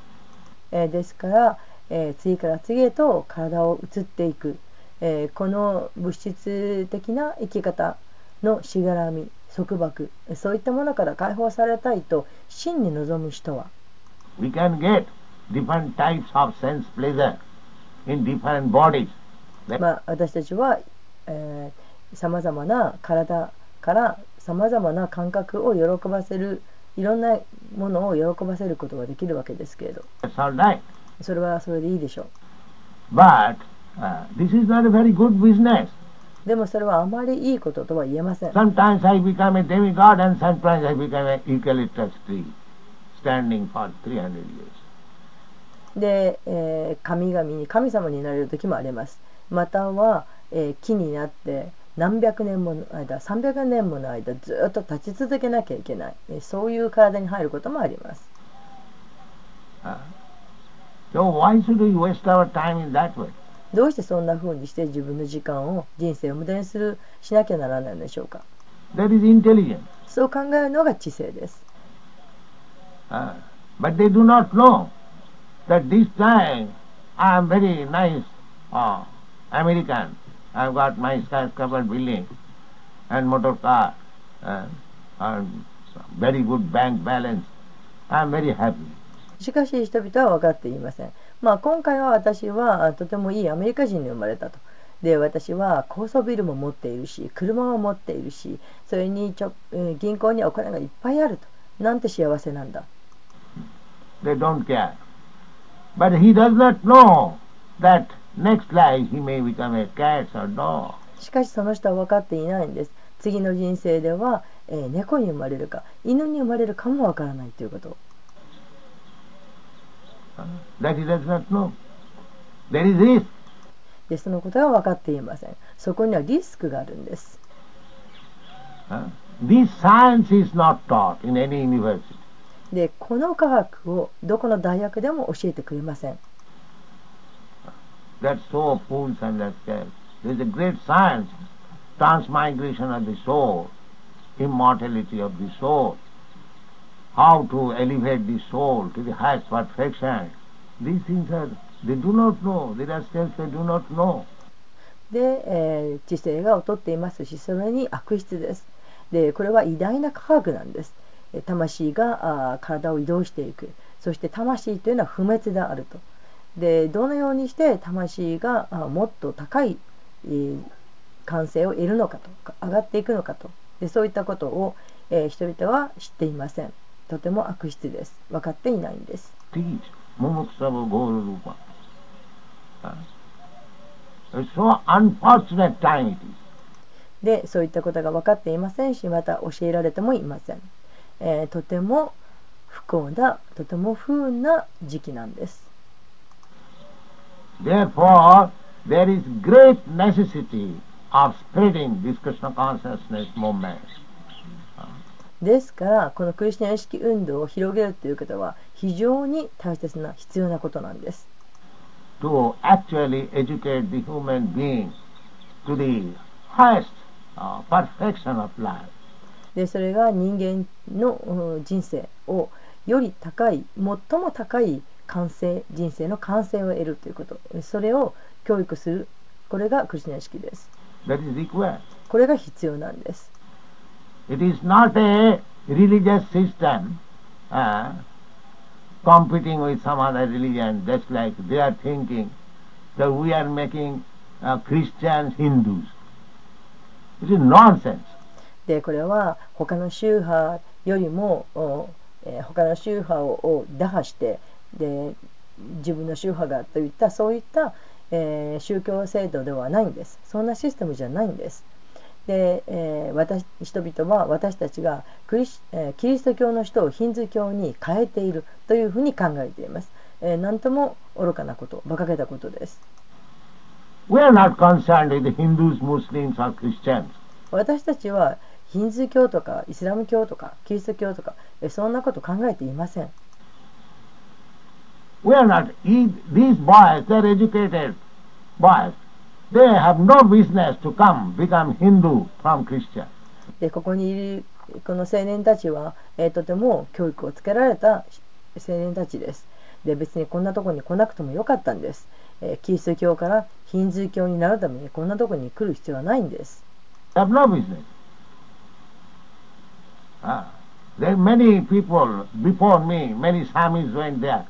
B: えーですから、えー次から次へと体を移っていく、えーこの物質的な生き方のしがらみ束縛えーそういったものから解放されたいと真に望む人は
C: We can get different types of sense pleasure
B: まあ、私たちはさまざまな体からさまざまな感覚を喜ばせるいろんなものを喜ばせることができるわけですけれど。それはそれでいいでしょう。でもそれはあまりいいこととは言えません。で、えー神々に神様になれる時もあります。または、えー木になって何百年もの間300年もの間ずっと立ち続けなきゃいけない。えーそういう体に入ることもあります。
C: Uh?
B: どうしてそんな風にして自分の時間を人生を無駄にするしなきゃならないのでしょうか。
C: That is intelligence.
B: そう考えるのが知性です。
C: Uh, that this time I am very nice uh, American. I've got my skyscraper building and motor car uh, and very good bank balance. I am very happy.
B: しかし人々は分かっていませんまあ今回は私はあとてもいいアメリカ人に生まれたとで私は高層ビルも持っているし車も持っているしそれにちょ、えー銀行にはお金がいっぱいあるとなんて幸せなんだ
C: They don't care. But he does not know that next life he may become a cat or dog.
B: しかしその人は分かっていないんです次の人生では、えー猫に生まれるか犬に生まれるかも分からないということを
C: Uh, That he does not know. There is risk.
B: でそのことが分かっていませんそこにはリスクがあるんです
C: Uh, this science is not taught in any university.
B: でこの科学をどこの大学でも教えてくれません。で、えー、知性が劣っていますしそれに悪質です。でこれは偉大な科学なんです。魂が体を移動していく。そして魂というのは不滅であると。でどのようにして魂があもっと高い、え性を得るのかとか上がっていくのかと。でそういったことを、えー人々は知っていません。とても悪質です。分かっていないんです。
C: so unfortunate time it is.
B: でそういったことが分かっていませんしまた教えられてもいません、えーとても不幸なとても不運な時期なんです
C: Therefore, there is great necessity of spreading this Krishna consciousness movement.
B: ですからこのクリスチャン意識運動を広げるということは非常に大切な必要なことなんです
C: to actually educate the human being to the highest uh, perfection of life.
B: でそれが人間のうん人生をより高い最も高い完成人生の完成を得るということそれを教育するこれがクリスチャン意識です
C: That is required.
B: これが必要なんです
C: It is not a religious system uh, competing with some other religion, just like they are thinking that we are making uh, Christians Hindus. It is nonsense.
B: でこれは他の宗派よりも、おえー他の宗派をを打破してで自分の宗派がといったそういった、えー宗教制度ではないんです。そんなシステムじゃないんです。で、えー私人々は私たちがクリス、えーキリスト教の人をヒンズー教に変えているというふうに考えています、えーとも愚かなこと馬鹿げたことです。
C: We are not concerned with the Hindus, Muslims, or Christians.
B: 私たちはヒンズー教とかイスラム教とかキリスト教とかえーそんなこと考えていません
C: We are not. e- These boys, they are educated boys. They have no business to come become Hindu from Christian.
B: でここにいるこの青年たちは、えーとても教育をつけられた青年たちですで別にこんなとこに来なくてもよかったんです、えーキリスト教からヒンズー教になるためにこんなとこに来る必要はないんです
C: have no business. Ah, there many people before me, many Swamis went there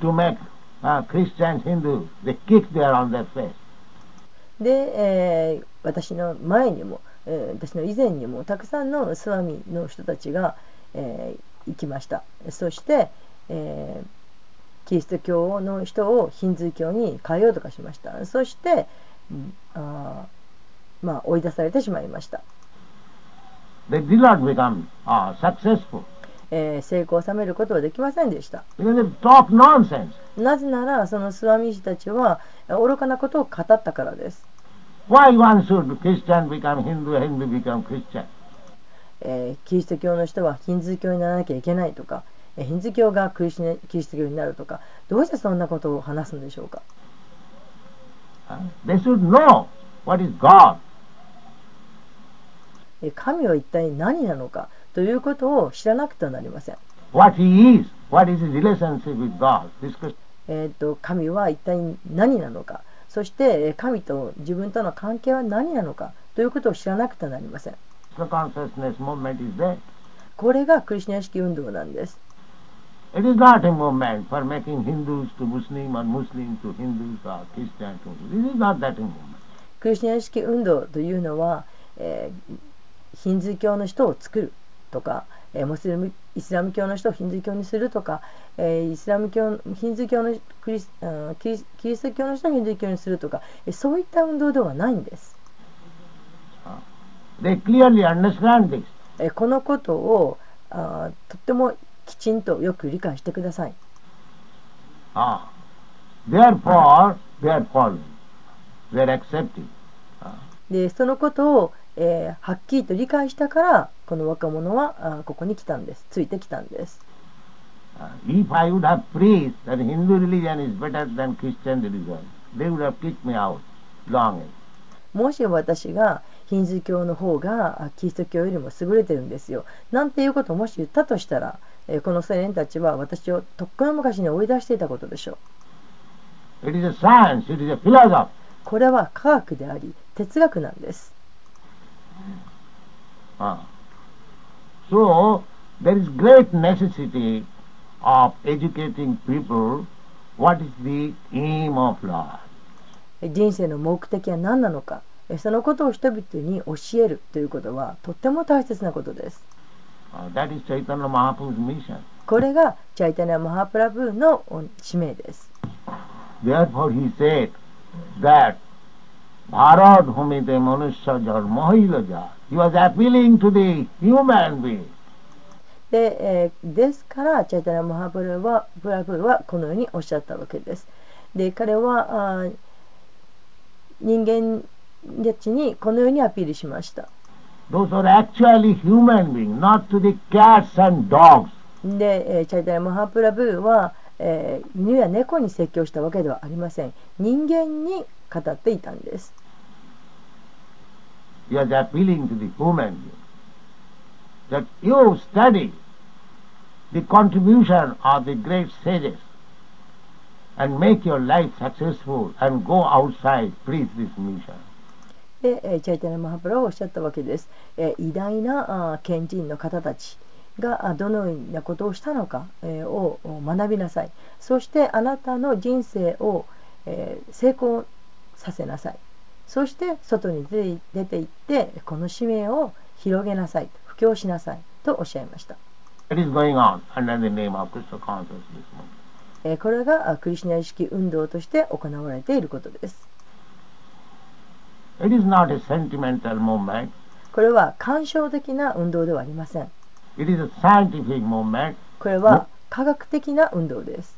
C: to make uh, Christians Hindus. They kicked there on their face.
B: で、えー私の前にも、えー私の以前にもたくさんのスワミの人たちが、えー行きましたそして、えーキリスト教の人をヒンズー教に変えようとかしましたそして、うんあまあ、追い出されてしまいました、
C: They did not become uh, successful
B: えー成功を収めることはできませんでした.なぜならそのスワミ師たちはえー愚かなことを語ったからです
C: Why one should Christian become Hindu, Hindu become Christian?
B: えーキリスト教の人はヒンズー教にならなきゃいけないとか、えーヒンズー教がクリスネキリスト教になるとかどうしてそんなことを話すんでしょうか
C: Uh, They should know what is God.
B: 神は一体何なのかということを知らなくてはなりません。神は一体何なのか、そして神と自分との関係は何なのかということを知らなくてはなりません。これがクリシュナ意識運動なんです。クリシュナ意識運動というのは、え、ヒンズー教の人を作るとか、えームスリムイスラム教の人をヒンズー教にするとか、えーイスラム教ヒンズー教のクリスあキリスキリスト教の人をヒンズー教にするとか、えーそういった運動ではないんです、
C: They clearly understand this.
B: えーこのことをあーとってもきちんとよく理解してください
C: Ah. Therefore, they are following. They are accepting.
B: でそのことを、ええーはっきりと理解したからこの若者はあここに来たんです。ついてきたんです。
C: Uh, if I would have preached that Hindu religion is better than Christian religion, they would have kicked me out long ago.
B: もし私がヒンズー教の方があキリスト教よりも優れてるんですよ。なんていうことをもし言ったとしたら、えーこの青年たちは私をとっくの昔に追い出していたことでしょう。
C: It is a science, it is a philosophy.
B: これは科学であり哲学なんです
C: Uh, so, there is great necessity of educating people what is the aim of life.
B: 人生の目的は何なのかえそのことを人々に教えるということはとっても大切なことです
C: Uh, that is Chaitanya Mahaprabhu's mission.
B: これがチャイタニア・マハプラブーのお使命です
C: Therefore he said that Bharat humite manusya dharma hilaja. He was appealing to the human being.
B: で,、えーですからチャイタニア・マハブーはプラブーはこのようにおっしゃったわけですで彼はあー人間たちにこのようにアピールしました
C: Those are actually human beings, not to the cats and dogs.
B: で、えーチャイタニア・マハプラブーは、えー犬や猫に説教したわけではありません人間に語っていたんです
C: He was appealing to the human. That you study the contribution of the great sages and make your life successful and go outside, preach this mission.
B: で、えーチャイタニア・マハプラはおっしゃったわけです、えー偉大なあ賢人の方たちがあどのようなことをしたのか、えーをを学びなさいそしてあなたの人生を、えー成功させなさいそして外に出て,行って、この使命を広げなさい、布教しなさいとおっしゃいました。これがクリシナ意識運動として行われていることです。これは感傷的な運動ではありません。これは科学的な運動です。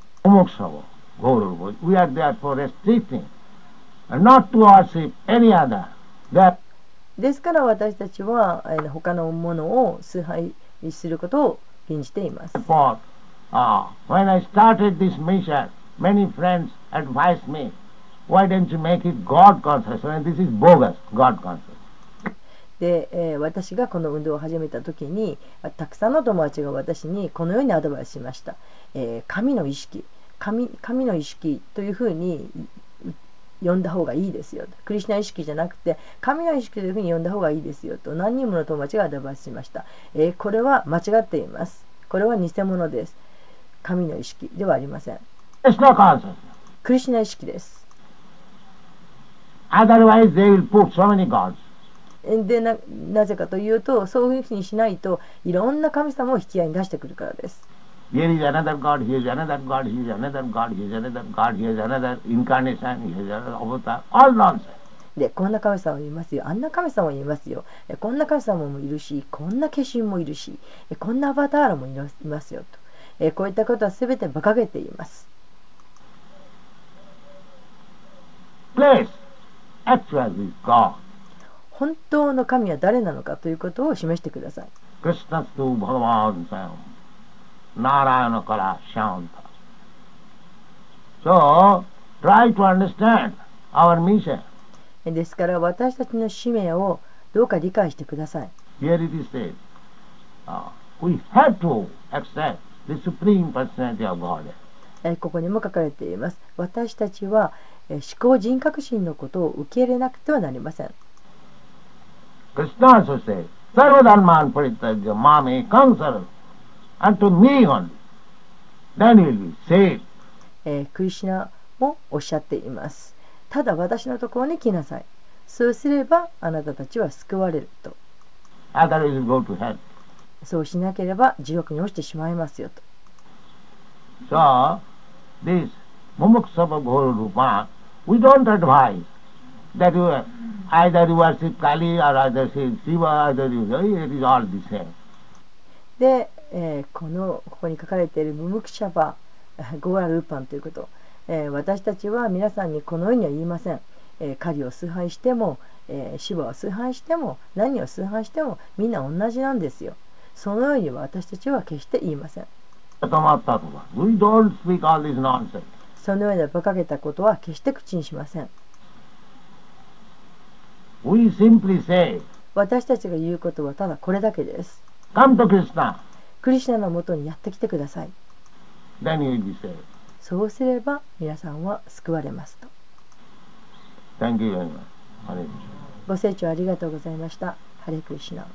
B: ですから私たちは他のものを崇拝することを禁じています。で私がこの運動を始めた時にたくさんの友達が私にこのようにアドバイスしました。神の意識神,神の意識というふうに呼んだ方がいいですよクリシュナ意識じゃなくて神の意識というふうに呼んだ方がいいですよと。何人もの友達がアドバイスしました、えーこれは間違っています。これは偽物です。神の意識ではありません.クリシュナ意識です。
C: Otherwise they will put so many gods.
B: でななぜかというとそういうふうにしないといろんな神様を引き合いに出してくるからです
C: Here is another God, here is another God, here is another God, here is another God, here is another incarnation, here is another avatar. All nonsense.
B: でこんな神様もいますよあんな神様もいますよえこんな神様もいるしこんな化身もいるしえこんなアバターラもいますよとえこういったことは全て馬鹿げています
C: Place actually God.
B: 本当の神は誰なのかということを示してください
C: Krishna tu Bhagavan Sam. ならラーナカシ
B: ャンタ。So, try 私たちの使命をどうか理解してください。ここにも書かれています。私たちは思考人格心のことを受け入れなくてはなりません。
C: クリスナーそして、サルダンマンプリタジマミカンサル。
B: えークリシュナもおっしゃっていますただ私のところに来なさいそうすればあなたたちは救われると
C: Otherwise you go to hell.
B: そうしなければ地獄に落ちてしまいますよと
C: So, this Mumuksava Guru Rupa, we don't advise that you either you worship Kali or either say Shiva, either you it is all the same.
B: で、えーこのここに書かれているムムクシャバゴアルーパンということ、えー私たちは皆さんにこのようには言いません、えー狩りを崇拝しても、えー、シバを崇拝しても何を崇拝してもみんな同じなんですよ。そのように私たちは決して言いません。
C: We don't speak all this nonsense.
B: そのような馬鹿げたことは決して口にしません。
C: We simply say,
B: 私たちが言うことはただこれだけです。
C: Come to Krishna.
B: クリシナのもとにやってきてください.そうすれば皆さんは救われますと.ご清聴ありがとうございましたハレクリシナ